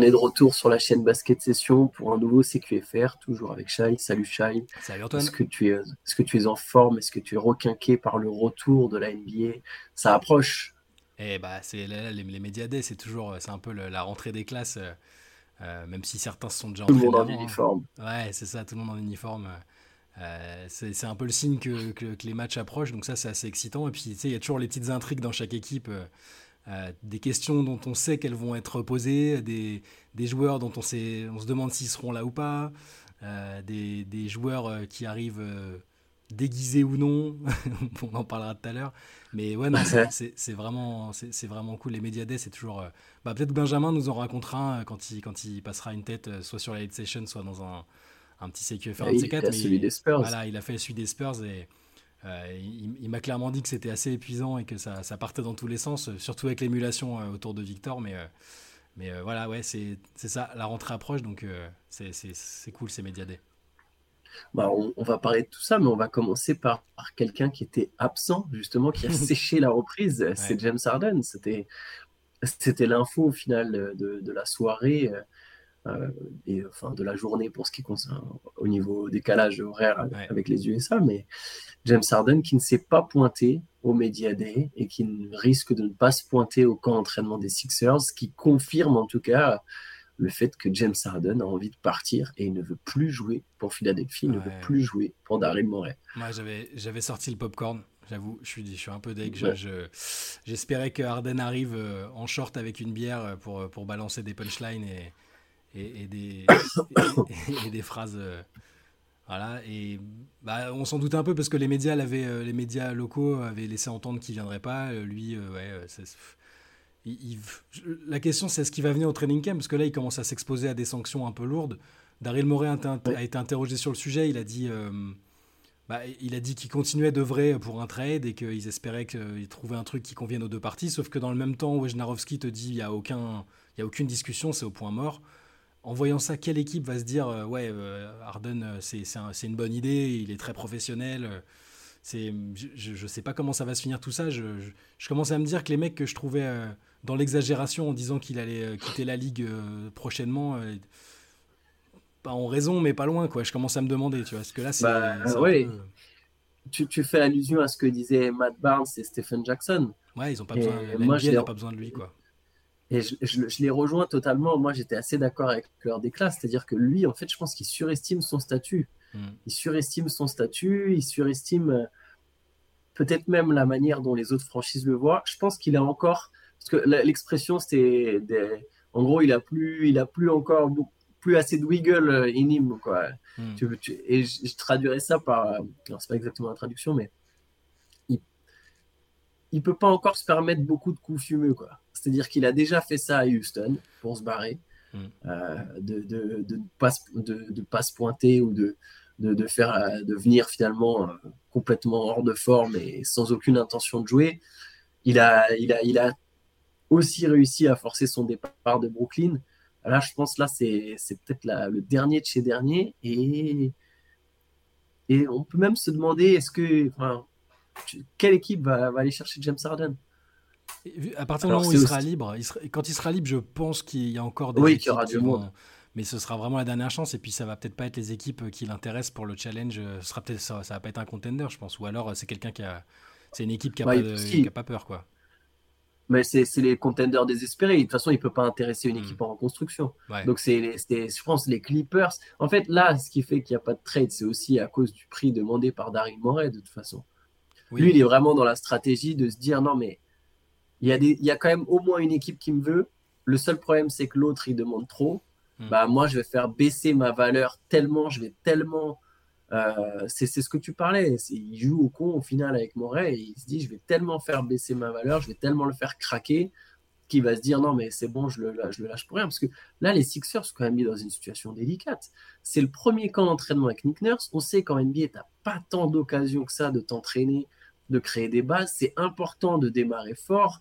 On est de retour sur la chaîne Basket Session pour un nouveau CQFR, toujours avec Shai. Salut Shai. Salut Antoine. Est-ce que, tu es, est-ce que tu es en forme? Est-ce que tu es requinqué par le retour de la NBA Ça approche. Eh bah, c'est les, les médias c'est toujours, c'est un peu la rentrée des classes, euh, euh, même si certains se sont déjà Tout le monde en uniforme. Ouais, c'est ça, tout le monde en uniforme. Euh, c'est, un peu le signe que, que, les matchs approchent, donc ça c'est assez excitant. Et puis tu sais, il y a toujours les petites intrigues dans chaque équipe. Euh, des questions dont on sait qu'elles vont être posées, des, des, joueurs dont on, sait, on se demande s'ils seront là ou pas, euh, des, des, joueurs euh, qui arrivent déguisés ou non, on en parlera tout à l'heure. Mais ouais, c'est vraiment, c'est vraiment cool. Les Media Day, c'est toujours. bah, Peut-être Benjamin nous en racontera un quand il, quand il passera une tête, soit sur la Late Session, soit dans un, un petit CQFR. Ah, il, a celui des Spurs. Voilà, il a fait celui des Spurs et euh, il, m'a clairement dit que c'était assez épuisant et que ça, partait dans tous les sens, euh, surtout avec l'émulation euh, autour de Victor. Mais, mais voilà, ouais, c'est ça, la rentrée approche, donc c'est cool ces médias bah, on, va parler de tout ça, mais on va commencer par, quelqu'un qui était absent, justement, qui a séché la reprise. C'est James Harden. C'était l'info au final de, de la soirée. Euh, et enfin de la journée pour ce qui concerne au niveau décalage horaire avec les USA, mais James Harden qui ne s'est pas pointé au Media Day et qui risque de ne pas se pointer au camp d'entraînement des Sixers, ce qui confirme en tout cas le fait que James Harden a envie de partir et il ne veut plus jouer pour Philadelphie, il ne veut plus jouer pour Daryl Morey. Moi, j'avais sorti le popcorn. J'avoue, je suis, je suis un peu deg. J'espérais que Harden arrive euh, en short avec une bière pour, pour balancer des punchlines et, et, des, et, des phrases. Euh, voilà, et bah, on s'en doutait un peu parce que les médias, euh, les médias locaux avaient laissé entendre qu'il ne viendrait pas. Euh, lui, ouais, la question, c'est est-ce qu'il va venir au training camp? Parce que là, il commence à s'exposer à des sanctions un peu lourdes. Daryl Morey a, été interrogé sur le sujet. Il a dit, bah, il a dit qu'il continuait d'œuvrer pour un trade et qu'ils espéraient qu'il trouvait un truc qui convienne aux deux parties. Sauf que dans le même temps, Wojnarowski te dit il n'y a, aucun, y a aucune discussion, c'est au point mort en voyant ça, quelle équipe va se dire euh, ouais, euh, Harden, euh, c'est une bonne idée, il est très professionnel. c'est, je ne sais pas comment ça va se finir tout ça. Je, je, commençais à me dire que les mecs que je trouvais dans l'exagération en disant qu'il allait quitter la ligue prochainement, pas en raison, mais pas loin. Quoi. Je commence à me demander, tu vois, parce que là, c'est. Bah, tu, tu, fais allusion à ce que disaient Matt Barnes et Stephen Jackson. Ouais, ils n'ont pas besoin. Moi, pas besoin de lui, quoi. Et je, je, les rejoins totalement. Moi, j'étais assez d'accord avec leur déclat. C'est-à-dire que lui, en fait, je pense qu'il surestime son statut. Hmm. Il surestime son statut, il surestime euh, peut-être même la manière dont les autres franchises le voient. Je pense qu'il a encore. Parce que l'expression, c'était. Des... En gros, il a plus, il a plus encore plus assez de wiggle euh, in him. Quoi. Hmm. et je, je, traduirais ça par. Euh, alors, c'est pas exactement la traduction, mais il peut pas encore se permettre beaucoup de coups fumeux. Quoi. C'est-à-dire qu'il a déjà fait ça à Houston pour se barrer, mm. euh, de de, de, pas, de, pas se pointer ou de, de, faire, euh, de venir finalement euh, complètement hors de forme et sans aucune intention de jouer. Il a, il a, il a aussi réussi à forcer son départ de Brooklyn. Là, je pense là, c'est, c'est peut-être le dernier de chez dernier. Et, et on peut même se demander, est-ce que, enfin, quelle équipe va, va aller chercher James Harden? À partir du moment où il sera libre, quand il sera libre, je pense qu'il y a encore des oui, équipes aura qui vont, mais ce sera vraiment la dernière chance. Et puis ça va peut-être pas être les équipes qui l'intéressent pour le challenge. Ce sera peut-être ça, ça va pas être un contender, je pense. Ou alors c'est quelqu'un qui a, c'est une équipe qui a, pas, qui a pas peur, quoi. Mais c'est les contenders désespérés. De toute façon, il peut pas intéresser une hmm. équipe en reconstruction. Donc c'est, je pense, les Clippers. En fait, là, ce qui fait qu'il n'y a pas de trade, c'est aussi à cause du prix demandé par Daryl Morey, de toute façon. Lui, il est vraiment dans la stratégie de se dire non, mais il y, a des, il y a quand même au moins une équipe qui me veut. Le seul problème, c'est que l'autre, il demande trop. Hmm. Bah, moi, je vais faire baisser ma valeur tellement, je vais tellement. Euh, c'est ce que tu parlais. Il joue au con au final avec Moret et il se dit je vais tellement faire baisser ma valeur, je vais tellement le faire craquer qu'il va se dire non, mais c'est bon, je le, je le lâche pour rien. Parce que là, les Sixers sont quand même mis dans une situation délicate. C'est le premier camp d'entraînement avec Nick Nurse. On sait qu'en NBA, tu n'as pas tant d'occasions que ça de t'entraîner, de créer des bases. C'est important de démarrer fort.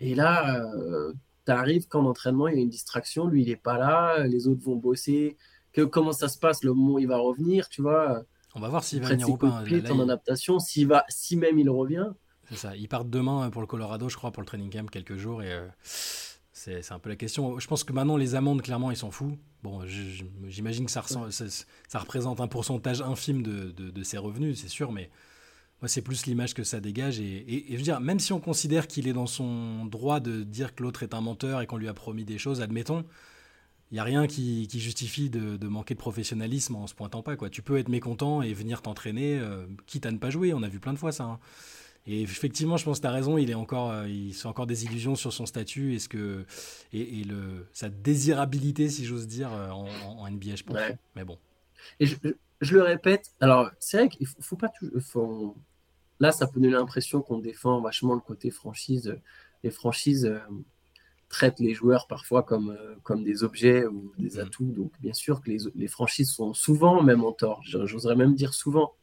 Et là, euh, tu arrives qu'en entraînement, il y a une distraction, lui, il n'est pas là, les autres vont bosser. Que, comment ça se passe? Le moment où il va revenir, tu vois? On va voir s'il va venir ou pas. en adaptation, s'il va, si même il revient. C'est ça, ils partent demain pour le Colorado, je crois, pour le training camp quelques jours et euh, C'est un peu la question. Je pense que maintenant, les amendes, clairement, ils s'en foutent. Bon, j'imagine que ça, ça, représente un pourcentage infime de, de, ses revenus, c'est sûr, mais moi, c'est plus l'image que ça dégage. Et, je veux dire, même si on considère qu'il est dans son droit de dire que l'autre est un menteur et qu'on lui a promis des choses, admettons, il n'y a rien qui, justifie de, manquer de professionnalisme en se pointant pas. Quoi. Tu peux être mécontent et venir t'entraîner, euh, quitte à ne pas jouer. On a vu plein de fois ça. Hein. Et effectivement, je pense que tu as raison, il est encore, euh, il fait encore des illusions sur son statut et, ce que, et, le, sa désirabilité, si j'ose dire, euh, en, NBA, je pense. Mais bon. Et je, le répète, alors c'est vrai qu'il faut, faut pas tout. Là, ça peut donner l'impression qu'on défend vachement le côté franchise. Les franchises traitent les joueurs parfois comme, euh, comme des objets ou des mhm. atouts. Donc, bien sûr que les, les franchises sont souvent même en tort. J'oserais même dire souvent.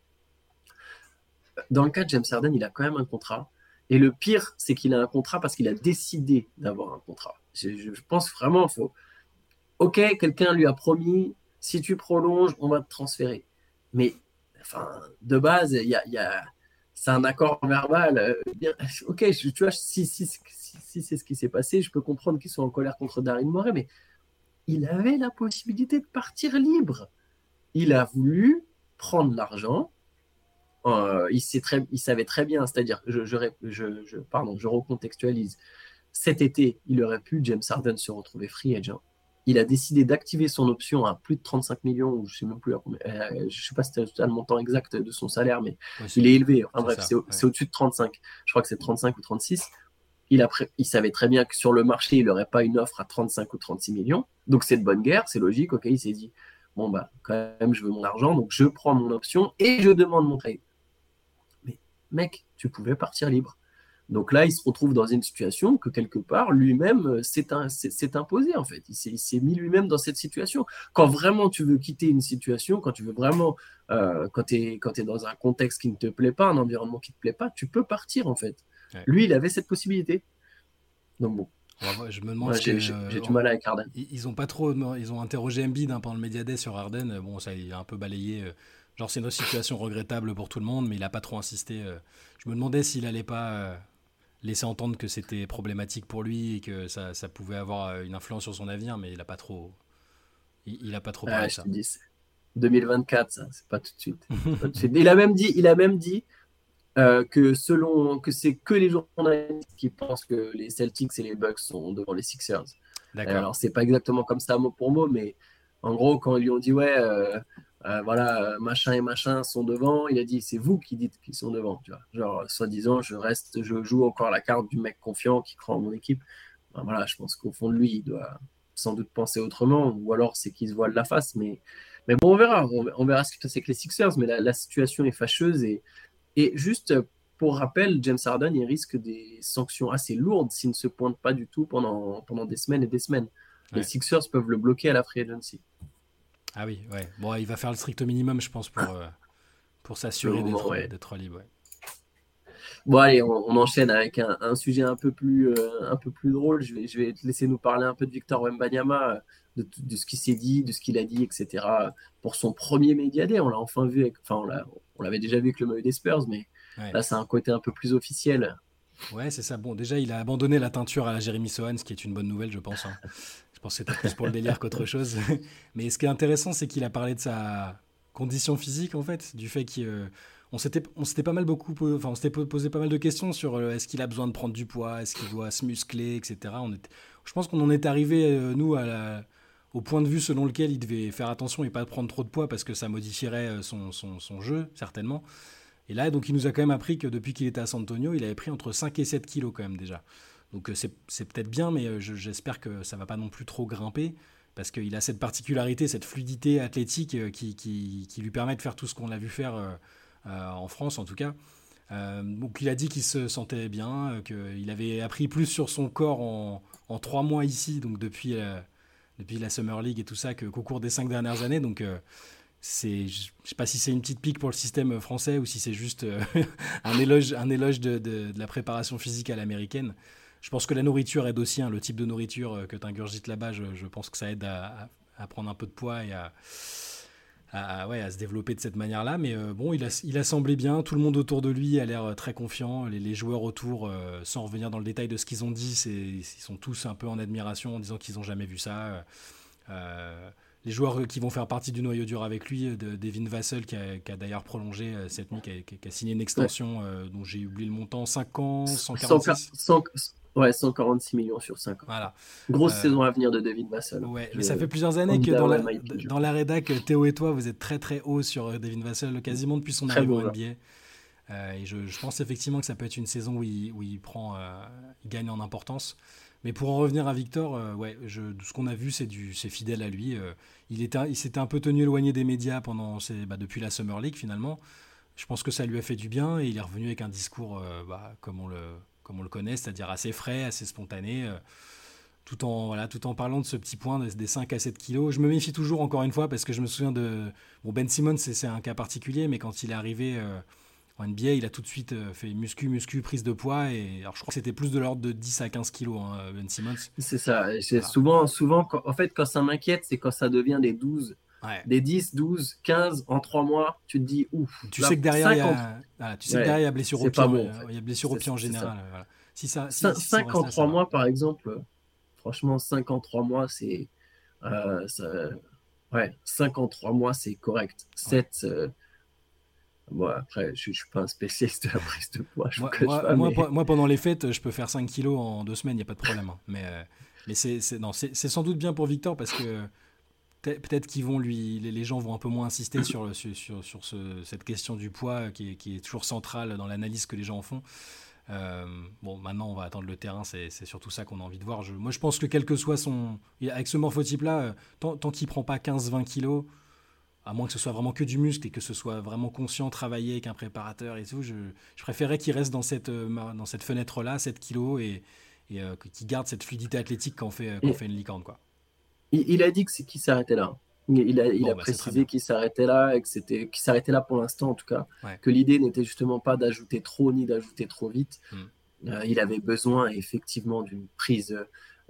Dans le cas de James Harden, il a quand même un contrat. Et le pire, c'est qu'il a un contrat parce qu'il a décidé d'avoir un contrat. Je, pense vraiment, faut. Ok, quelqu'un lui a promis, si tu prolonges, on va te transférer. Mais, enfin, de base, y a, c'est un accord verbal. Euh, ok, tu vois, si, c'est ce qui s'est passé, je peux comprendre qu'ils sont en colère contre Darin Moret, mais il avait la possibilité de partir libre. Il a voulu prendre l'argent. Euh, il, savait très bien, c'est-à-dire, je, je, je, pardon, je recontextualise. Cet été, il aurait pu, James Harden, se retrouver free agent. Il a décidé d'activer son option à plus de 35 millions, ou je sais même plus, euh, je sais pas si c'était le montant exact de son salaire, mais il est élevé. Enfin bref, c'est au-dessus de 35. Je crois que c'est 35 ou 36 il, il savait très bien que sur le marché, il n'aurait pas une offre à 35 ou 36 millions. Donc c'est de bonne guerre, c'est logique. Ok, il s'est dit, bon, bah, quand même, je veux mon argent, donc je prends mon option et je demande mon trade. Mais mec, tu pouvais partir libre. Donc là, il se retrouve dans une situation que quelque part, lui-même euh, s'est imposé, en fait. Il s'est mis lui-même dans cette situation. Quand vraiment tu veux quitter une situation, quand tu veux vraiment, euh, quand tu es, es, dans un contexte qui ne te plaît pas, un environnement qui ne te plaît pas, tu peux partir, en fait. Lui, il avait cette possibilité. Donc bon. je me demande. j'ai du mal avec Harden. Ils, ont pas trop. Ils ont interrogé Embiid hein, pendant le Media Day sur Harden. Bon, ça, il a un peu balayé. Euh, genre, c'est une situation regrettable pour tout le monde, mais il a pas trop insisté. Euh. Je me demandais s'il allait pas euh, laisser entendre que c'était problématique pour lui et que ça, ça, pouvait avoir une influence sur son avenir, mais il a pas trop. Il, a pas trop parlé ça. 2024, ça, c'est pas tout de suite. Pas tout de suite. Il a même dit, il a même dit, euh, que selon que c'est que les journalistes qui pensent que les Celtics et les Bucks sont devant les Sixers. D'accord. Alors c'est pas exactement comme ça mot pour mot, mais en gros quand ils lui ont dit ouais euh, euh, voilà machin et machin sont devant, il a dit c'est vous qui dites qu'ils sont devant, tu vois. Genre soi-disant je reste, je joue encore la carte du mec confiant qui croit en mon équipe. Ben, voilà, je pense qu'au fond de lui il doit sans doute penser autrement, ou alors c'est qu'il se voit de la face, mais mais bon on verra, on, verra ce que c'est que les Sixers, mais la, la situation est fâcheuse et et juste pour rappel, James Harden, il risque des sanctions assez lourdes s'il ne se pointe pas du tout pendant, pendant des semaines et des semaines. Les Sixers peuvent le bloquer à la free agency. Ah oui, ouais. Bon, il va faire le strict minimum, je pense, pour, euh, pour s'assurer d'être libre. Bon, allez, on, enchaîne avec un, sujet un peu, plus, euh, un peu plus drôle. Je vais, je vais te laisser nous parler un peu de Victor Wembanyama, de, de ce qu'il s'est dit, de ce qu'il a dit, etc. Pour son premier médiadé, on l'a enfin vu, avec, enfin, on l'avait déjà vu avec le maillot des Spurs, mais là, c'est un côté un peu plus officiel. Ouais, c'est ça. Bon, déjà, il a abandonné la teinture à la Jérémy Sohan, ce qui est une bonne nouvelle, je pense. Hein. Je pense que c'était plus pour le délire qu'autre chose. Mais ce qui est intéressant, c'est qu'il a parlé de sa condition physique, en fait, du fait qu'il euh, on s'était pas mal beaucoup enfin on s'était posé pas mal de questions sur euh, est-ce qu'il a besoin de prendre du poids est-ce qu'il doit se muscler etc je pense qu'on en est arrivé euh, nous au point de vue selon lequel il devait faire attention et pas prendre trop de poids parce que ça modifierait son, son, jeu certainement. Et là donc il nous a quand même appris que depuis qu'il était à San Antonio il avait pris entre 5 et 7 kilos quand même déjà donc c'est peut-être bien mais j'espère que ça va pas non plus trop grimper parce qu'il a cette particularité, cette fluidité athlétique qui, qui, lui permet de faire tout ce qu'on a vu faire euh, en France en tout cas. Euh, donc il a dit qu'il se sentait bien, euh, qu'il avait appris plus sur son corps en, trois mois ici, donc depuis, la Summer League et tout ça, qu'au cours des cinq dernières années. Donc c'est, je sais pas si c'est une petite pique pour le système français ou si c'est juste un éloge, un éloge de, de, la préparation physique à l'américaine. Je pense que la nourriture aide aussi, hein, le type de nourriture que tu ingurgites là-bas, je, je, pense que ça aide à, à, prendre un peu de poids et à, à, ouais, à se développer de cette manière-là. Mais euh, bon, il a, il a semblé bien. Tout le monde autour de lui a l'air euh, très confiant. Les, joueurs autour, euh, sans revenir dans le détail de ce qu'ils ont dit, ils sont tous un peu en admiration en disant qu'ils n'ont jamais vu ça. les joueurs qui vont faire partie du noyau dur avec lui, de, Devin Vassell, qui a, d'ailleurs prolongé cette nuit, qui a, signé une extension dont j'ai oublié le montant, 5 ans, 146 Ouais, 146 millions sur 5 ans. Voilà. Grosse euh, saison à venir de David Vassell. Ouais, mais ça fait plusieurs années que dans la, dans la rédac, Théo et toi, vous êtes très très haut sur euh, David Vassell, quasiment depuis son arrivée au NBA. Euh, et je, je, pense effectivement que ça peut être une saison où il, où il prend, il gagne en importance. Mais pour en revenir à Victor, ouais, je, ce qu'on a vu, c'est du, c'est fidèle à lui. il était, il s'était un peu tenu éloigné des médias pendant, bah, depuis la Summer League finalement. Je pense que ça lui a fait du bien et il est revenu avec un discours, bah, comme on le comme on le connaît, c'est-à-dire assez frais, assez spontané, euh, tout, en, voilà, tout en parlant de ce petit point des 5 à 7 kilos. Je me méfie toujours, encore une fois, parce que je me souviens de... Bon, Ben Simmons, c'est un cas particulier, mais quand il est arrivé euh, en NBA, il a tout de suite euh, fait muscu, muscu, prise de poids, et alors je crois que c'était plus de l'ordre de 10 à 15 kilos, hein, Ben Simmons. C'est ça, c'est souvent, souvent en fait, quand ça m'inquiète, c'est quand ça devient des 12 des 10, 12, 15 en 3 mois, tu te dis ouf. Tu sais que derrière, il y a, tu sais que derrière, il y a blessure au pied. il y a blessure au pied en général. Si ça, 5 en 3 mois, par exemple, franchement, 5 en 3 mois, c'est. Euh, ouais, 5 en 3 mois, c'est correct. 7. Euh, moi, après, je ne suis pas un spécialiste de la prise de poids. moi, pendant les fêtes, je peux faire 5 kilos en 2 semaines, il n'y a pas de problème. Hein. Mais, euh, mais c'est sans doute bien pour Victor parce que peut-être qu'ils vont lui, les, gens vont un peu moins insister sur, sur, sur, cette question du poids qui est, qui est toujours centrale dans l'analyse que les gens en font. Euh, bon, maintenant, on va attendre le terrain, c'est surtout ça qu'on a envie de voir. Je, moi, je pense que quel que soit son. Avec ce morphotype-là, euh, tant, tant qu'il prend pas 15-20 kilos, à moins que ce soit vraiment que du muscle et que ce soit vraiment conscient, travailler avec un préparateur et tout, je, je préférais qu'il reste dans cette, euh, dans cette fenêtre-là, 7 kilos, et, et qu'il garde cette fluidité athlétique quand on fait, quand fait une licorne. Quoi. Il, a dit que c'est qui s'arrêtait là. Il a, il a bah, précisé qu'il s'arrêtait là et que c'était qu'il s'arrêtait là pour l'instant en tout cas. Que l'idée n'était justement pas d'ajouter trop ni d'ajouter trop vite. Hmm. Euh, il avait besoin effectivement d'une prise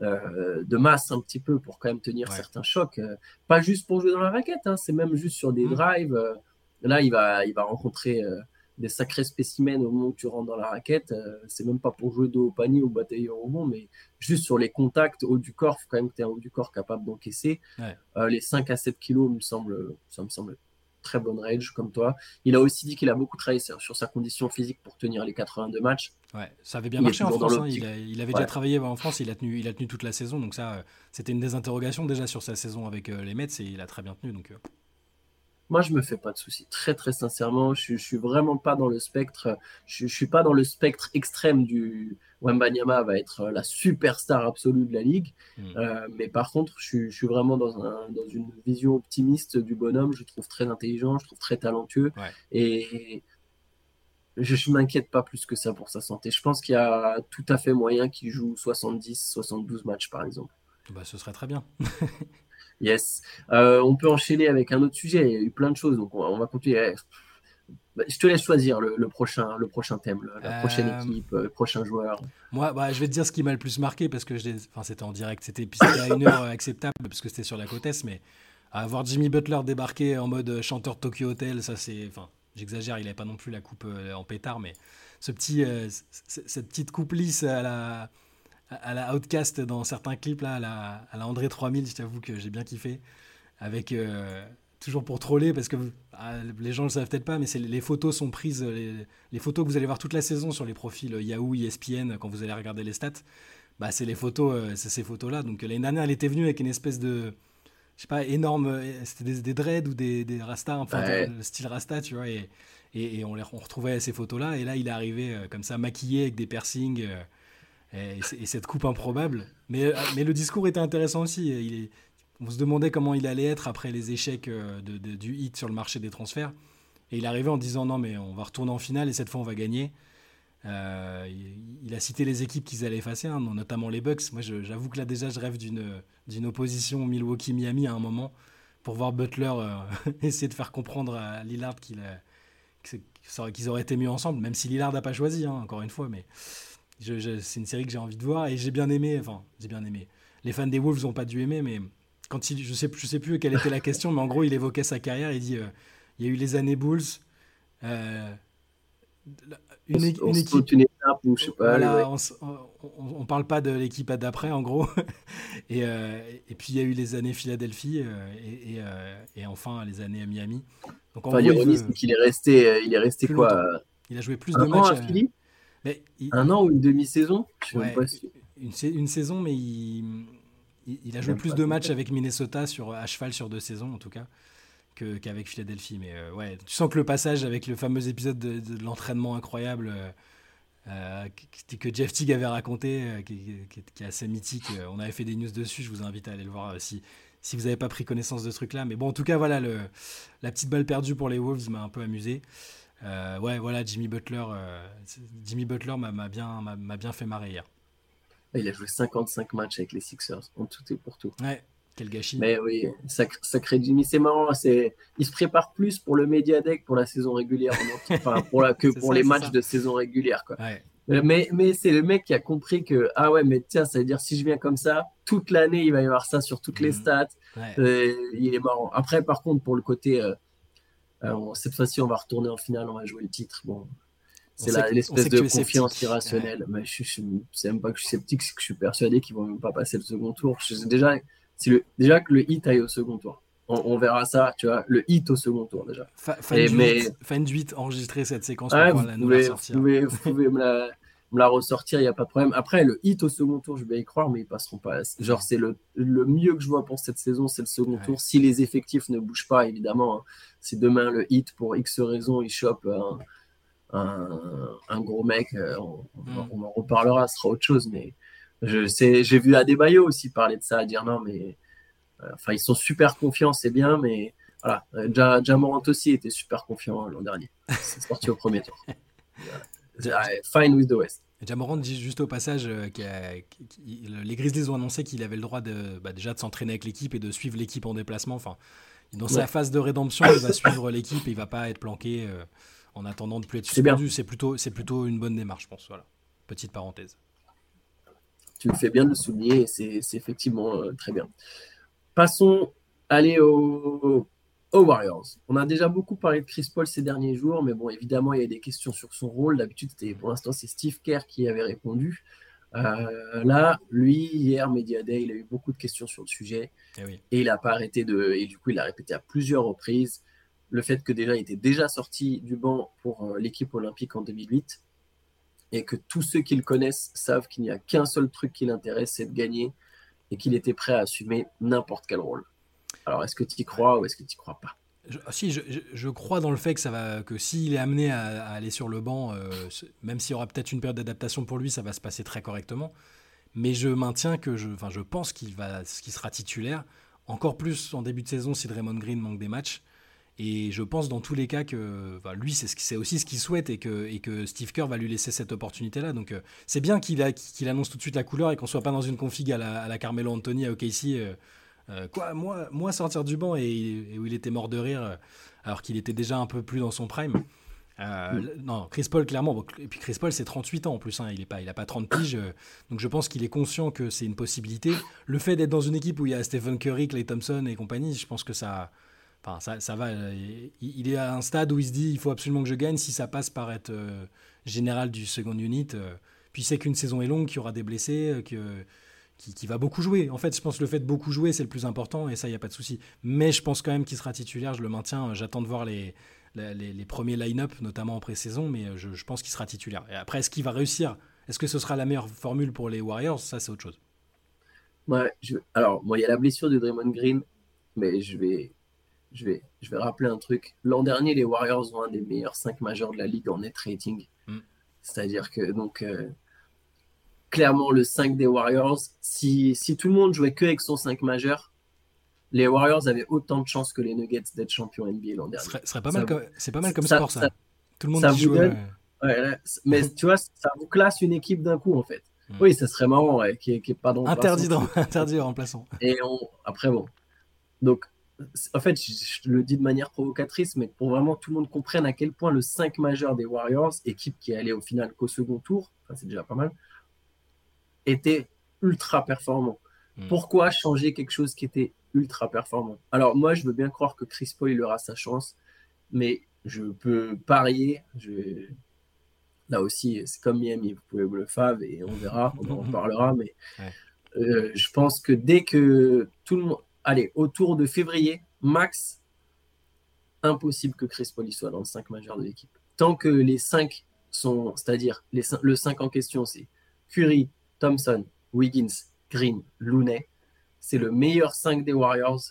euh, de masse un petit peu pour quand même tenir certains chocs. Euh, pas juste pour jouer dans la raquette, hein, c'est même juste sur des hmm. drives. là, il va, il va rencontrer des sacrés spécimens au moment où tu rentres dans la raquette. Euh, c'est même pas pour jouer dos au panier ou batailler au rebond, mais juste sur les contacts haut du corps, faut quand même que tu aies un haut du corps capable d'encaisser. Euh, les 5 à 7 kilos, me semble, ça me semble très bonne range comme toi. Il a aussi dit qu'il a beaucoup travaillé sur, sa condition physique pour tenir les 82 matchs. Ouais, ça avait bien marché en France. Hein. Il, avait déjà travaillé en France, il a, tenu, il a tenu toute la saison. Donc ça, euh, c'était une des interrogations déjà sur sa saison avec les Mets et il a très bien tenu. Donc moi, je me fais pas de soucis. Très, très sincèrement, je, je suis vraiment pas dans le spectre. Je, je suis pas dans le spectre extrême du Wembanyama va être la superstar absolue de la ligue. Hmm. Euh, mais par contre, je, je suis vraiment dans, un, dans, une vision optimiste du bonhomme. Je le trouve très intelligent, je le trouve très talentueux. Et je ne m'inquiète pas plus que ça pour sa santé. Je pense qu'il y a tout à fait moyen qu'il joue 70, 72 matchs, par exemple. Bah, ce serait très bien. Yes. Euh, on peut enchaîner avec un autre sujet. Il y a eu plein de choses, donc on va, continuer. Bah, je te laisse choisir le, prochain, le prochain thème, la prochaine euh, équipe, le prochain joueur. Moi, bah, je vais te dire ce qui m'a le plus marqué parce que enfin, c'était en direct, c'était à une heure acceptable parce que c'était sur la côte est, mais avoir Jimmy Butler débarquer en mode chanteur Tokyo Hotel, ça c'est, enfin, j'exagère, il n'avait pas non plus la coupe euh, en pétard, mais ce petit, cette petite coupe lisse à la à la Outcast dans certains clips, là, à la, à la André 3000, je t'avoue que j'ai bien kiffé. Avec, euh, toujours pour troller, parce que ah, les gens ne le savent peut-être pas, mais les photos sont prises, les, photos que vous allez voir toute la saison sur les profils Yahoo, ESPN, quand vous allez regarder les stats, bah, c'est les photos, euh, c'est ces photos-là. Donc l'année dernière, elle était venue avec une espèce de, je sais pas, énorme, euh, c'était des, dreads ou des, des rastas, enfin, style rasta, tu vois, et, et, on, les, on retrouvait ces photos-là, et là, il est arrivé comme ça, maquillé avec des piercings et, cette coupe improbable. Mais, euh, mais le discours était intéressant aussi. On se demandait comment il allait être après les échecs euh, du hit sur le marché des transferts. Et il arrivait en disant non, mais on va retourner en finale et cette fois on va gagner. Euh, il, a cité les équipes qu'ils allaient effacer, hein, notamment les Bucks. Moi, j'avoue que là déjà, je rêve d'une opposition Milwaukee-Miami à un moment pour voir Butler essayer de faire comprendre à Lillard qu'ils auraient été mieux ensemble, même si Lillard n'a pas choisi, hein, encore une fois. Mais c'est une série que j'ai envie de voir et j'ai bien aimé. Enfin, j'ai bien aimé. Les fans des Wolves n'ont pas dû aimer, mais quand il, je sais, je sais plus quelle était la question, mais en gros, il évoquait sa carrière. Il dit, il y a eu les années Bulls. une, équipe, une étape ou je sais pas. on, ne parle pas de l'équipe d'après, en gros. et, et, puis il y a eu les années Philadelphie et, et, enfin les années Miami. Donc en l'ironie, c'est qu'il est resté, il est resté quoi Il a joué plus de matchs. à Philly? Mais Un an ou une demi-saison une, une, saison, mais il, il, a joué plus de matchs avec Minnesota sur, à cheval sur deux saisons, en tout cas, qu'avec Philadelphie. Mais euh, ouais, tu sens que le passage avec le fameux épisode de, l'entraînement incroyable euh, euh, que Jeff Teague avait raconté, qui, est assez mythique, on avait fait des news dessus, je vous invite à aller le voir si, si vous n'avez pas pris connaissance de ce truc-là. Mais bon, en tout cas, voilà, le, la petite balle perdue pour les Wolves m'a un peu amusé. Ouais, voilà, Jimmy Butler, Jimmy Butler m'a bien, m'a bien fait marrer hier. Il a joué 55 matchs avec les Sixers, en tout et pour tout. Ouais, quel gâchis. Mais oui, sacré Jimmy, c'est marrant. C'est, il se prépare plus pour le Media Deck pour la saison régulière enfin, pour la, que pour les matchs de saison régulière. Quoi. Mais, mais c'est le mec qui a compris que, ah ouais, mais tiens, ça veut dire si je viens comme ça, toute l'année, il va y avoir ça sur toutes les mhm. stats. Euh, il est marrant. Après, par contre, pour le côté, euh, euh, cette fois-ci, on va retourner en finale, on va jouer le titre. Bon, c'est l'espèce de confiance irrationnelle. Mais je, je, sais même pas que je suis sceptique, c'est que je suis persuadé qu'ils vont même pas passer le second tour. déjà, le, déjà que le hit aille au second tour. On, verra ça, tu vois, le hit au second tour déjà. Fa Et, mais... 8, fin 8, enregistrer cette séquence pour la. Vous pouvez, vous pouvez me, la, me, la, ressortir, il n'y a pas de problème. Après, le hit au second tour, je vais y croire, mais ils passeront pas. Genre, c'est le, le, mieux que je vois pour cette saison, c'est le second tour. Si les effectifs ne bougent pas, évidemment, hein. Si demain le hit, pour X raisons, il chope un un, gros mec, euh, mm. on, en reparlera, ce sera autre chose. Mais j'ai vu Adebayo aussi parler de ça, à dire non, mais euh, enfin, ils sont super confiants, c'est bien, mais voilà. Ja, Jamorant aussi était super confiant l'an dernier. C'est sorti au premier tour. Fine with the West. Jamorant dit juste au passage euh, que les Grizzlies ont annoncé qu'il avait le droit de, bah, déjà de s'entraîner avec l'équipe et de suivre l'équipe en déplacement. Enfin, dans sa phase de rédemption, il va suivre l'équipe et il va pas être planqué en attendant de plus être suspendu. C'est plutôt, c'est plutôt une bonne démarche, je pense. Voilà. Petite parenthèse. Tu le fais bien de le souligner, c'est effectivement euh, très bien. Passons, aller aux, Warriors. On a déjà beaucoup parlé de Chris Paul ces derniers jours, mais bon, évidemment, il y a des questions sur son rôle. D'habitude, pour l'instant, c'est Steve Kerr qui avait répondu. Euh, là, lui, hier, Media Day, il a eu beaucoup de questions sur le sujet. Eh et, il n'a pas arrêté de. Et du coup, il a répété à plusieurs reprises le fait que déjà il était déjà sorti du banc pour euh, l'équipe olympique en 2008 et que tous ceux qui le connaissent savent qu'il n'y a qu'un seul truc qui l'intéresse, c'est de gagner et qu'il était prêt à assumer n'importe quel rôle. Alors est-ce que tu y crois ou est-ce que tu y crois pas? Ah, si, je, crois dans le fait que ça va, que s'il est amené à, aller sur le banc, euh, même s'il y aura peut-être une période d'adaptation pour lui, ça va se passer très correctement. Mais je maintiens que je, enfin, je pense qu'il va, qu'il sera titulaire. Encore plus en début de saison si Draymond Green manque des matchs. Et je pense dans tous les cas que lui, c'est aussi ce qu'il souhaite et que, et que Steve Kerr va lui laisser cette opportunité-là. Donc euh, c'est bien qu'il annonce tout de suite la couleur et qu'on soit pas dans une config à la, à la Carmelo Anthony à OKC. Euh, euh, quoi, moi, moi sortir du banc et, où il était mort de rire alors qu'il était déjà un peu plus dans son prime. Non, Chris Paul, clairement. et puis Chris Paul, c'est 38 ans en plus. Hein, il n'a pas, il a pas 30 piges. donc je pense qu'il est conscient que c'est une possibilité. Le fait d'être dans une équipe où il y a Stephen Curry, Clay Thompson et compagnie, je pense que ça, Enfin, ça, va. Euh, il, est à un stade où il se dit il faut absolument que je gagne si ça passe par être euh, général du second unit. Euh. puis c'est qu'une saison est longue, qu'il y aura des blessés, que, qui, va beaucoup jouer. En fait, je pense que le fait de beaucoup jouer, c'est le plus important et ça, il n'y a pas de souci. Mais je pense quand même qu'il sera titulaire, je le maintiens. J'attends de voir les, les, premiers line-up, notamment en pré-saison, mais je, pense qu'il sera titulaire. Et après, est-ce qu'il va réussir? Est-ce que ce sera la meilleure formule pour les Warriors? Ça, c'est autre chose. Ouais, alors, moi, il y a la blessure de Draymond Green, mais je vais, je vais, je vais rappeler un truc. L'an dernier, les Warriors ont un des meilleurs 5 majeurs de la ligue en net rating. Mm. C'est-à-dire que, donc, euh, clairement, le 5 des Warriors, si, si tout le monde jouait que avec son 5 majeur, les Warriors avaient autant de chances que les Nuggets d'être champions NBA l'an dernier. Ce serait, pas mal c'est pas mal comme sport, ça. Tout le monde joue. mais tu vois, ça vous classe une équipe d'un coup, en fait. Mm. Oui, ça serait marrant, qui, est, pas dans Interdit, dans, interdit remplaçant. Et on, après, bon. Donc, en fait, je, le dis de manière provocatrice, mais pour vraiment tout le monde comprenne à quel point le 5 majeur des Warriors, équipe qui est allée au final qu'au second tour, c'est déjà pas mal, était ultra performant. Hmm. Pourquoi changer quelque chose qui était ultra performant? Alors moi, je veux bien croire que Chris Paul il aura sa chance, mais je peux parier. Je... Là aussi, c'est comme Miami, vous pouvez vous le faire et on verra, on en parlera, mais euh, je pense que dès que tout le monde, allez, autour de février, max, impossible que Chris Paul soit dans le 5 majeur de l'équipe. Tant que les 5 sont, c'est-à-dire le 5 en question, c'est Curry, Thompson, Wiggins, Green, Looney, c'est le meilleur 5 des Warriors.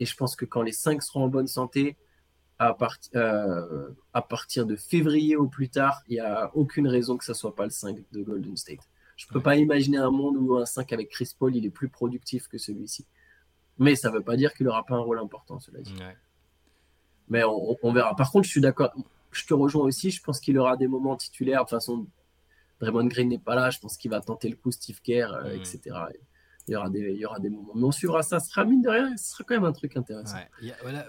Et je pense que quand les 5 seront en bonne santé, à, euh, à partir de février ou plus tard, il n'y a aucune raison que ce ne soit pas le 5 de Golden State. Je ne peux pas imaginer un monde où un 5 avec Chris Paul, il est plus productif que celui-ci. Mais ça ne veut pas dire qu'il n'aura pas un rôle important, cela dit. Mais on, verra. Par contre, je suis d'accord. Je te rejoins aussi. Je pense qu'il aura des moments titulaires. De façon, Draymond Green n'est pas là. Je pense qu'il va tenter le coup Steve Kerr, euh, etc. Il y, aura des, il y aura des moments. Mais on suivra ça. Ce sera mine de rien. Ce sera quand même un truc intéressant.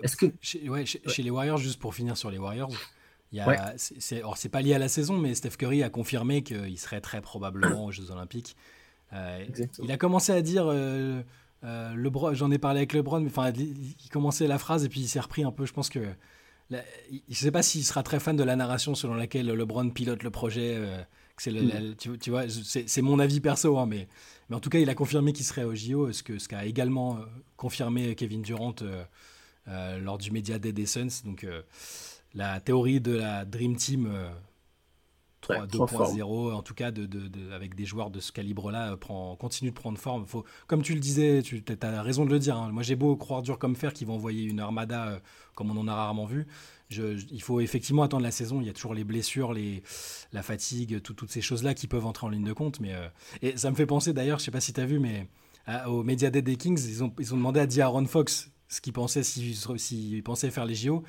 Est-ce que chez, chez, les Warriors, juste pour finir sur les Warriors, il y c'est pas lié à la saison, mais Steph Curry a confirmé qu'il serait très probablement aux Jeux Olympiques. Euh, il a commencé à dire. Euh, euh, LeBron, j'en ai parlé avec LeBron, mais enfin, il commençait la phrase et puis il s'est repris un peu. Je pense que je ne sais pas s'il sera très fan de la narration selon laquelle LeBron pilote le projet. Euh, c'est mm. tu, vois, c'est mon avis perso, hein, mais, mais en tout cas, il a confirmé qu'il serait au JO, ce qu'a ce qu'a également euh, confirmé Kevin Durant lors du Media Day des Suns. Donc, la théorie de la Dream Team 2.0, en tout cas, de, de, avec des joueurs de ce calibre-là, euh, continue de prendre forme. Faut, comme tu le disais, tu as raison de le dire. Hein. Moi, j'ai beau croire dur comme fer qu'ils vont envoyer une armada euh, comme on en a rarement vu. Je, il faut effectivement attendre la saison. Il y a toujours les blessures, les, la fatigue, toutes ces choses-là qui peuvent entrer en ligne de compte. Mais, euh, et ça me fait penser d'ailleurs, je sais pas si tu as vu, mais au Media Day des Kings, ils ont, ils ont demandé à D'Aaron Fox ce qu'il pensait s'il si, pensait faire les JO.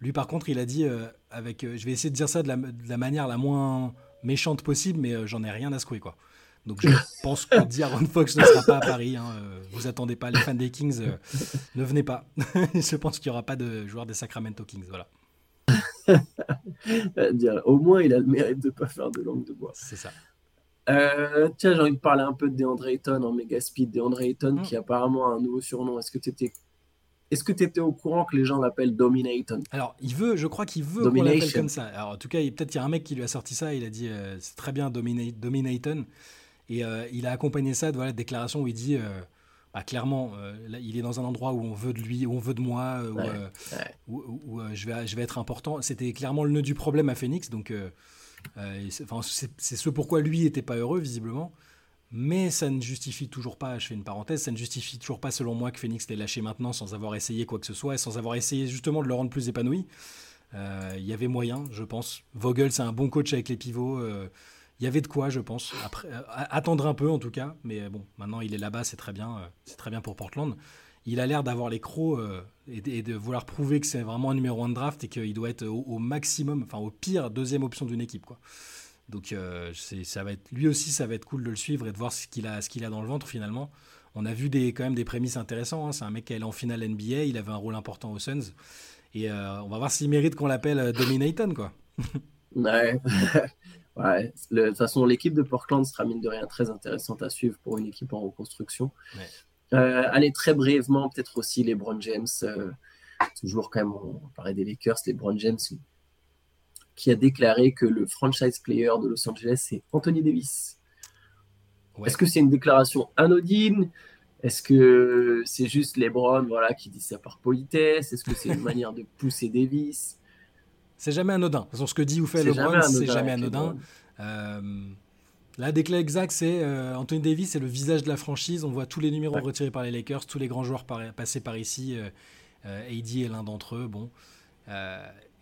Lui, par contre, il a dit, euh, avec, euh, je vais essayer de dire ça de la, manière la moins méchante possible, mais j'en ai rien à secouer, quoi. Donc je pense que D'Aaron Fox ne sera pas à Paris. Hein, vous attendez pas, les fans des Kings, ne venez pas. je pense qu'il n'y aura pas de joueurs des Sacramento Kings, voilà. Au moins, il a le mérite de ne pas faire de langue de bois. C'est ça. tiens, j'ai envie de parler un peu de DeAndre Ayton en Mega Speed. DeAndre Ayton, mm. qui apparemment a un nouveau surnom. Est-ce que tu étais est-ce que tu étais au courant que les gens l'appellent Dominaton? Alors, il veut, je crois qu'il veut qu'on l'appelle comme ça. Alors, en tout cas, peut-être qu'il y a un mec qui lui a sorti ça. Il a dit euh, c'est très bien Dominaton. Et euh, il a accompagné ça de voilà, déclaration où il dit euh, bah, clairement, là, il est dans un endroit où on veut de lui, où on veut de moi, où, je, vais, je vais être important. C'était clairement le nœud du problème à Phoenix. Donc, c'est ce pourquoi lui n'était pas heureux, visiblement. Mais ça ne justifie toujours pas, je fais une parenthèse, ça ne justifie toujours pas selon moi que Phoenix l'ait lâché maintenant sans avoir essayé quoi que ce soit et sans avoir essayé justement de le rendre plus épanoui. Euh, il y avait moyen, je pense. Vogel, c'est un bon coach avec les pivots. Euh, il y avait de quoi, je pense. Après, euh, attendre un peu en tout cas, mais bon, maintenant il est là-bas, c'est très bien, c'est très bien pour Portland. Il a l'air d'avoir les crocs et, de vouloir prouver que c'est vraiment un numéro 1 de draft et qu'il doit être au, au, maximum, enfin au pire deuxième option d'une équipe, quoi. Donc euh, ça va être, lui aussi, ça va être cool de le suivre et de voir ce qu'il a, ce qu'il a dans le ventre finalement. On a vu des, quand même des prémices intéressantes. Hein. C'est un mec qui est en finale NBA, il avait un rôle important aux Suns. Et euh, on va voir s'il mérite qu'on l'appelle euh, Dominaton, quoi. ouais. ouais. de toute façon, l'équipe de Portland sera mine de rien très intéressante à suivre pour une équipe en reconstruction. allez, très brièvement, peut-être aussi les Brown James. toujours quand même, on parlait des Lakers, les Brown James, qui a déclaré que le franchise player de Los Angeles, c'est Anthony Davis. Est-ce que c'est une déclaration anodine? Est-ce que c'est juste LeBron voilà, qui dit ça par politesse? Est-ce que c'est une manière de pousser Davis? C'est jamais anodin. De toute façon, ce que dit ou fait LeBron, c'est jamais anodin. Euh, la déclaration exacte, c'est euh, Anthony Davis, c'est le visage de la franchise. On voit tous les numéros retirés par les Lakers, tous les grands joueurs passés par ici. Euh, AD est l'un d'entre eux. Bon.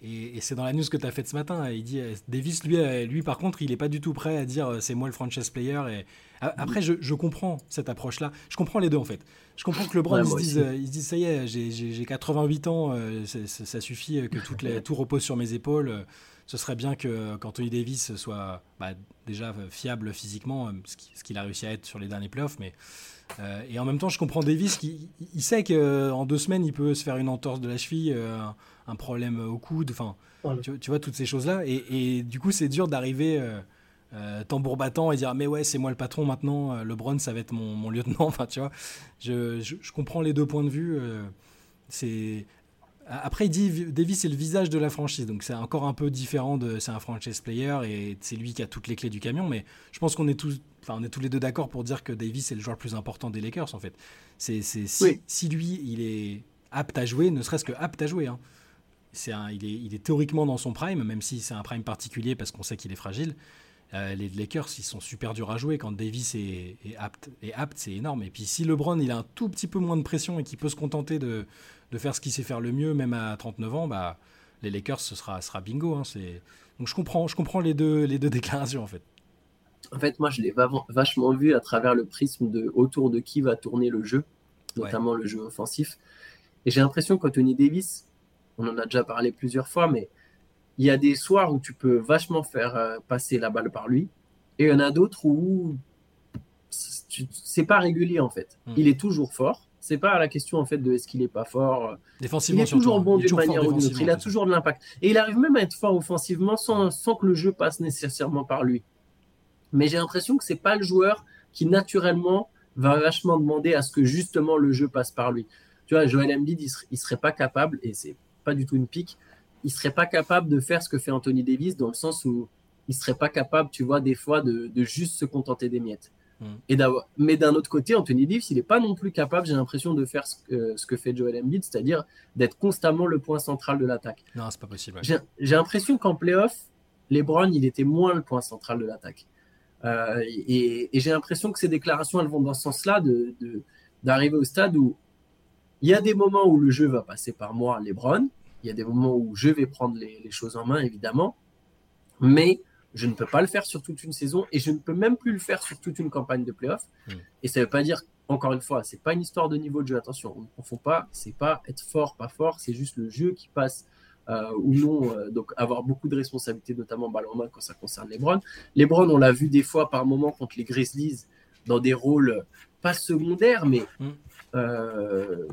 Et, c'est dans la news que tu as faite ce matin. Il dit Davis, lui, euh, lui par contre, il n'est pas du tout prêt à dire euh, c'est moi le franchise player. Et après, je, comprends cette approche-là. Je comprends les deux en fait. Je comprends que LeBron il, se dise, ça y est, j'ai 88 ans, euh, ça, suffit que tout repose sur mes épaules. Ce serait bien que qu'Anthony Davis soit bah, déjà fiable physiquement, ce qu'il a réussi à être sur les derniers playoffs, mais euh, et en même temps, je comprends Davis qui il sait qu'en euh, deux semaines, il peut se faire une entorse de la cheville, euh, un problème au coude, enfin, tu, vois, toutes ces choses-là. Et, du coup, c'est dur d'arriver euh, tambour battant et dire mais ouais c'est moi le patron maintenant, LeBron ça va être mon, lieutenant. Enfin tu vois, je, je, comprends les deux points de vue. c'est après, il dit Davis est le visage de la franchise, donc c'est encore un peu différent de c'est un franchise player et c'est lui qui a toutes les clés du camion. Mais je pense qu'on est tous, enfin on est tous les deux d'accord pour dire que Davis est le joueur le plus important des Lakers en fait. C'est si, si, lui il est apte à jouer, ne serait-ce que apte à jouer. Hein. Il, est, il est théoriquement dans son prime, même si c'est un prime particulier parce qu'on sait qu'il est fragile. Euh, les Lakers, ils sont super durs à jouer quand Davis est, est apte. Et apte, c'est énorme. Et puis si LeBron, il a un tout petit peu moins de pression et qu'il peut se contenter de, de faire ce qu'il sait faire le mieux, même à 39 ans, bah, les Lakers, ce sera, sera bingo. Hein, donc je comprends, je comprends les, deux, les deux déclarations en fait. En fait, moi, je l'ai vachement vu à travers le prisme de autour de qui va tourner le jeu, notamment le jeu offensif. Et j'ai l'impression qu'Anthony Davis, on en a déjà parlé plusieurs fois, mais il y a des soirs où tu peux vachement faire euh, passer la balle par lui, et il y en a d'autres où c'est pas régulier en fait. Hmm. Il est toujours fort, c'est pas la question en fait de est-ce qu'il est pas fort. Défensivement, il est toujours bon d'une manière ou d'une autre. Il a toujours de l'impact. Et il arrive même à être fort offensivement sans, sans que le jeu passe nécessairement par lui. Mais j'ai l'impression que c'est pas le joueur qui naturellement va vachement demander à ce que justement le jeu passe par lui. Tu vois, Joel Embiid, il, serait, serait pas capable, et c'est pas du tout une pique, il serait pas capable de faire ce que fait Anthony Davis dans le sens où il serait pas capable, tu vois, des fois de, de juste se contenter des miettes. Mm. Et mais d'un autre côté, Anthony Davis, il n'est pas non plus capable, j'ai l'impression, de faire ce que, ce que fait Joel Embiid, c'est-à-dire d'être constamment le point central de l'attaque. Non, c'est pas possible. J'ai l'impression qu'en playoff, LeBron, il était moins le point central de l'attaque. Euh, et, j'ai l'impression que ces déclarations, elles vont dans ce sens-là, d'arriver de, au stade où il y a des moments où le jeu va passer par moi, LeBron. Il y a des moments où je vais prendre les, les choses en main, évidemment. Mais je ne peux pas le faire sur toute une saison et je ne peux même plus le faire sur toute une campagne de playoff. Hmm. Et ça ne veut pas dire, encore une fois, c'est pas une histoire de niveau de jeu. Attention, on ne confond pas. C'est pas être fort, pas fort. C'est juste le jeu qui passe euh, ou non. Euh, donc avoir beaucoup de responsabilités, notamment ballon en main quand ça concerne les Browns. Les Browns, on l'a vu des fois par moments contre les Grizzlies dans des rôles pas secondaires, mais hmm. euh,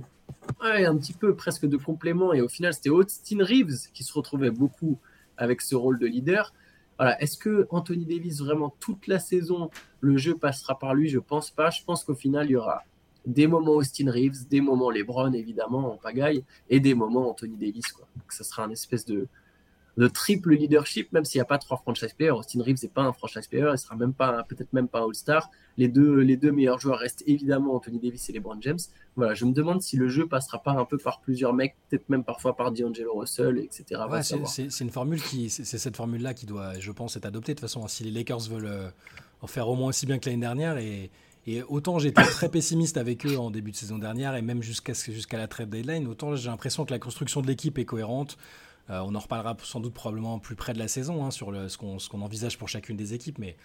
un petit peu presque de complément. Et au final, c'était Austin Reeves qui se retrouvait beaucoup avec ce rôle de leader. Voilà. Est-ce que Anthony Davis, vraiment toute la saison, le jeu passera par lui? Je pense pas. Je pense qu'au final, il y aura des moments Austin Reeves, des moments LeBron, évidemment, en pagaille, et des moments Anthony Davis. Quoi. Donc, ça sera un espèce de, de triple leadership, même s'il n'y a pas trois franchise players. Austin Reeves n'est pas un franchise player, il sera même pas, peut-être même pas All-Star. Les deux, les deux meilleurs joueurs restent évidemment Anthony Davis et LeBron James. Voilà, je me demande si le jeu passera pas un peu par plusieurs mecs, peut-être même parfois par D'Angelo Russell, etc. c'est une formule qui, c'est cette formule-là qui doit, je pense, être adoptée de toute façon. Si les Lakers veulent euh, en faire au moins aussi bien que l'année dernière et et autant j'étais très pessimiste avec eux en début de saison dernière et même jusqu'à jusqu'à la trade deadline, autant j'ai l'impression que la construction de l'équipe est cohérente. Euh, on en reparlera sans doute probablement plus près de la saison hein, sur le, ce qu'on envisage pour chacune des équipes, mais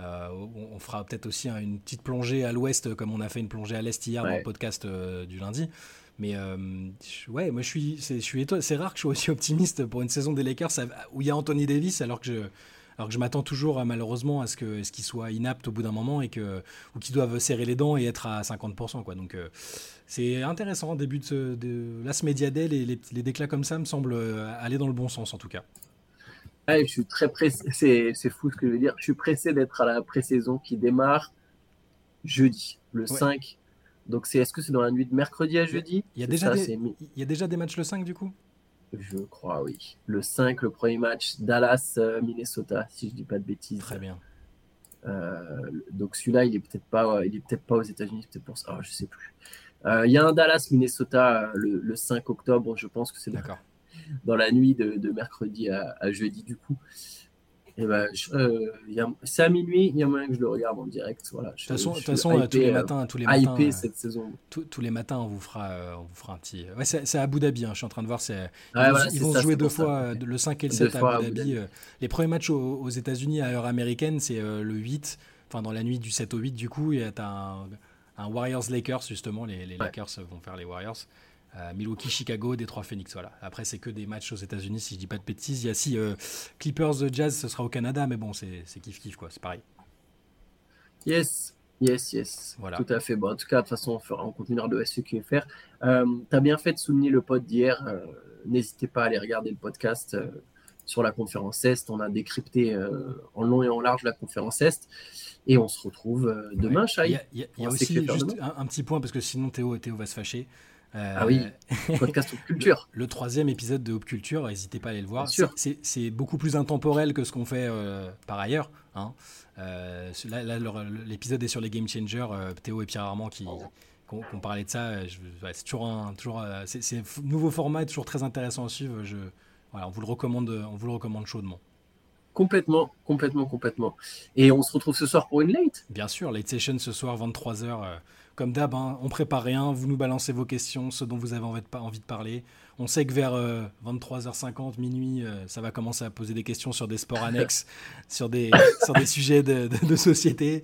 euh, on, fera peut-être aussi une petite plongée à l'ouest comme on a fait une plongée à l'est hier dans le podcast euh, du lundi. Mais ouais, moi je suis, c'est rare que je sois aussi optimiste pour une saison des Lakers où il y a Anthony Davis alors que je, alors que je m'attends toujours malheureusement à ce qu'il ce soit inapte au bout d'un moment et que, ou qu'ils doivent serrer les dents et être à 50%. Quoi. Donc c'est intéressant, début de, de l'As Mediadel et les, les, déclats comme ça me semblent euh, aller dans le bon sens en tout cas. je suis très pressé, c'est fou ce que je veux dire. Je suis pressé d'être à la pré-saison qui démarre jeudi, le 5. Donc c'est est-ce que c'est dans la nuit de mercredi à jeudi? il y, a déjà des, il y a déjà des matchs le 5 du coup? Je crois, oui. Le 5, le premier match, Dallas-Minnesota, si je dis pas de bêtises. Très bien. Euh, donc celui-là, il est peut-être pas, il est peut-être pas aux États-Unis, peut-être pour ça. Oh, je sais plus. Euh, il y a un Dallas-Minnesota euh, le, 5 octobre, je pense que c'est dans la nuit de, mercredi à, jeudi, du coup. Et ben, euh, c'est à minuit, il y a moyen que je le regarde en direct. Voilà. De toute façon, façon tous les matins, tous les matins, cette saison. tous les matins, on vous fera, on vous fera un petit. Ouais, c'est à Abu Dhabi. Hein, je suis en train de voir. Ils, ils vont, jouer deux fois, le 5 et le 7 à Abu Dhabi. Les premiers matchs aux, États-Unis à heure américaine, c'est le 8. Enfin, dans la nuit du 7 au 8, du coup, il y a un un Warriors-Lakers, justement. Les, Lakers vont faire les Warriors. Euh, Milwaukee, Chicago, Détroit, Phoenix. Voilà. Après, c'est que des matchs aux États-Unis, si je dis pas de bêtises. Il y a si euh, Clippers Jazz, ce sera au Canada, mais bon, c'est kiff-kiff, quoi. C'est pareil. Yes, yes, yes. Voilà. Tout à fait. Bon, en tout cas, de toute façon, on, fera, on continuera de SQFR. Euh, tu as bien fait de souligner le pod d'hier. Euh, n'hésitez pas à aller regarder le podcast. sur la conférence Est. On a décrypté en long et en large la conférence Est. Et on se retrouve demain, Chai. Il y a, aussi juste un, petit point, parce que sinon Théo, Théo va se fâcher. Ah oui, podcast Hop Culture. Le, troisième épisode de Hop Culture, n'hésitez pas à aller le voir. C'est beaucoup plus intemporel que ce qu'on fait par ailleurs. Hein. Euh, là, l'épisode est sur les Game Changers. Euh, Théo et Pierre Armand qui, ont parlé de ça. c'est toujours un, toujours, euh, c'est, nouveau format, est toujours très intéressant à suivre. Je, voilà, on vous le recommande, on vous le recommande chaudement. Complètement, complètement, complètement. Et on se retrouve ce soir pour une late? Bien sûr, late session ce soir, 23h. Comme d'hab, hein, on prépare rien, vous nous balancez vos questions, ce dont vous avez envie de, parler. On sait que vers 23h50, euh, minuit, euh, ça va commencer à poser des questions sur des sports annexes, sur, des, sur des sujets de, société.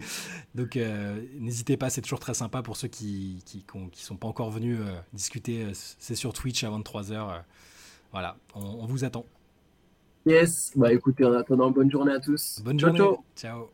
Donc euh, n'hésitez pas, c'est toujours très sympa pour ceux qui qui, qui sont pas encore venus discuter. C'est sur Twitch à 23h. voilà, on, vous attend. Yes, bah écoutez, en attendant, bonne journée à tous. Bonne journée. ciao.